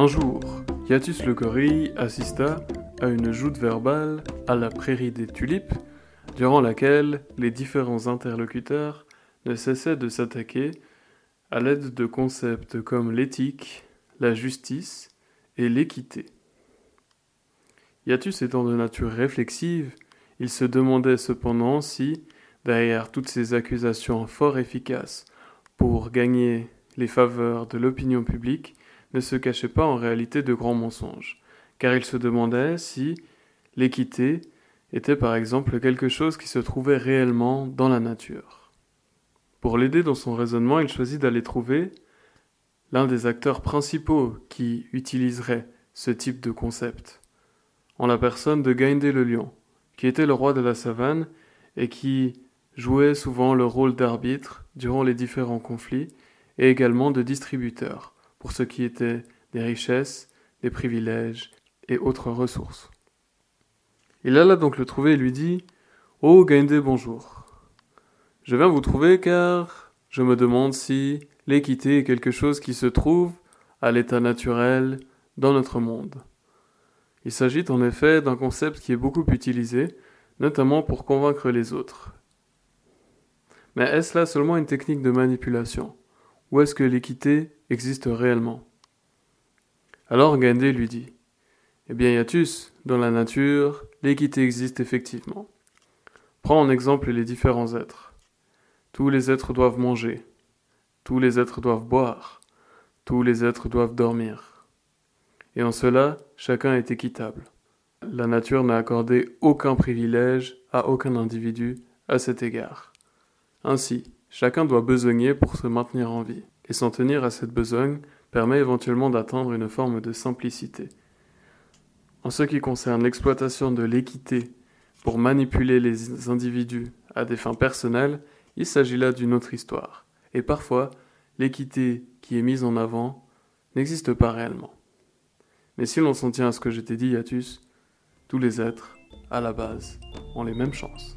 Un jour, Yatus le gorille assista à une joute verbale à la prairie des tulipes, durant laquelle les différents interlocuteurs ne cessaient de s'attaquer à l'aide de concepts comme l'éthique, la justice et l'équité. Yatus étant de nature réflexive, il se demandait cependant si, derrière toutes ces accusations fort efficaces pour gagner les faveurs de l'opinion publique, ne se cachaient pas en réalité de grands mensonges, car il se demandait si l'équité était par exemple quelque chose qui se trouvait réellement dans la nature. Pour l'aider dans son raisonnement, il choisit d'aller trouver l'un des acteurs principaux qui utiliserait ce type de concept, en la personne de Gainde le lion, qui était le roi de la savane et qui jouait souvent le rôle d'arbitre durant les différents conflits et également de distributeur pour ce qui était des richesses, des privilèges et autres ressources. Il alla donc le trouver et lui dit Oh Gainde, bonjour. Je viens vous trouver car je me demande si l'équité est quelque chose qui se trouve à l'état naturel dans notre monde. Il s'agit en effet d'un concept qui est beaucoup utilisé, notamment pour convaincre les autres. Mais est-ce là seulement une technique de manipulation? Ou est-ce que l'équité existe réellement Alors Gandhi lui dit Eh bien, Yatus, dans la nature, l'équité existe effectivement. Prends en exemple les différents êtres. Tous les êtres doivent manger, tous les êtres doivent boire, tous les êtres doivent dormir. Et en cela, chacun est équitable. La nature n'a accordé aucun privilège à aucun individu à cet égard. Ainsi, chacun doit besogner pour se maintenir en vie, et s'en tenir à cette besogne permet éventuellement d'atteindre une forme de simplicité. En ce qui concerne l'exploitation de l'équité pour manipuler les individus à des fins personnelles, il s'agit là d'une autre histoire, et parfois l'équité qui est mise en avant n'existe pas réellement. Mais si l'on s'en tient à ce que je dit, Yatus, tous les êtres, à la base, ont les mêmes chances.